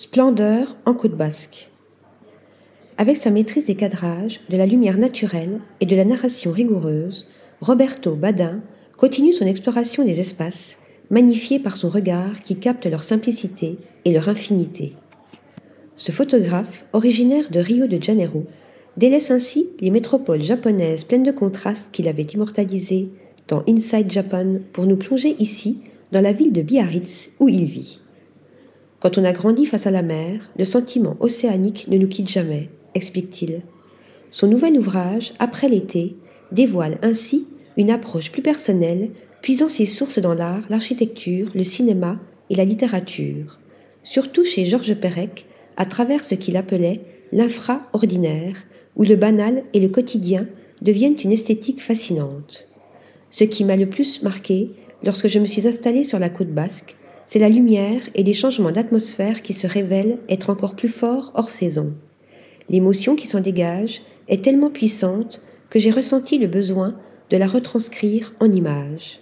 Splendeur en Côte Basque. Avec sa maîtrise des cadrages, de la lumière naturelle et de la narration rigoureuse, Roberto Badin continue son exploration des espaces, magnifiés par son regard qui capte leur simplicité et leur infinité. Ce photographe, originaire de Rio de Janeiro, délaisse ainsi les métropoles japonaises pleines de contrastes qu'il avait immortalisées dans Inside Japan pour nous plonger ici dans la ville de Biarritz où il vit. Quand on a grandi face à la mer, le sentiment océanique ne nous quitte jamais, explique-t-il. Son nouvel ouvrage, Après l'été, dévoile ainsi une approche plus personnelle, puisant ses sources dans l'art, l'architecture, le cinéma et la littérature, surtout chez Georges Perec, à travers ce qu'il appelait l'infra-ordinaire, où le banal et le quotidien deviennent une esthétique fascinante. Ce qui m'a le plus marqué lorsque je me suis installé sur la côte basque, c'est la lumière et les changements d'atmosphère qui se révèlent être encore plus forts hors saison. L'émotion qui s'en dégage est tellement puissante que j'ai ressenti le besoin de la retranscrire en images.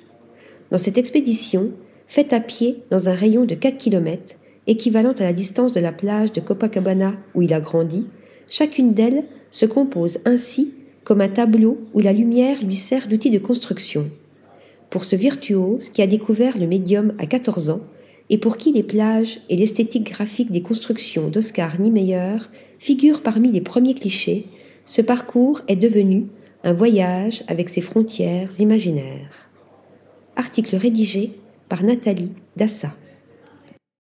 Dans cette expédition, faite à pied dans un rayon de 4 km, équivalent à la distance de la plage de Copacabana où il a grandi, chacune d'elles se compose ainsi comme un tableau où la lumière lui sert d'outil de construction. Pour ce virtuose qui a découvert le médium à 14 ans, et pour qui les plages et l'esthétique graphique des constructions d'Oscar Niemeyer figurent parmi les premiers clichés, ce parcours est devenu un voyage avec ses frontières imaginaires. Article rédigé par Nathalie Dassa.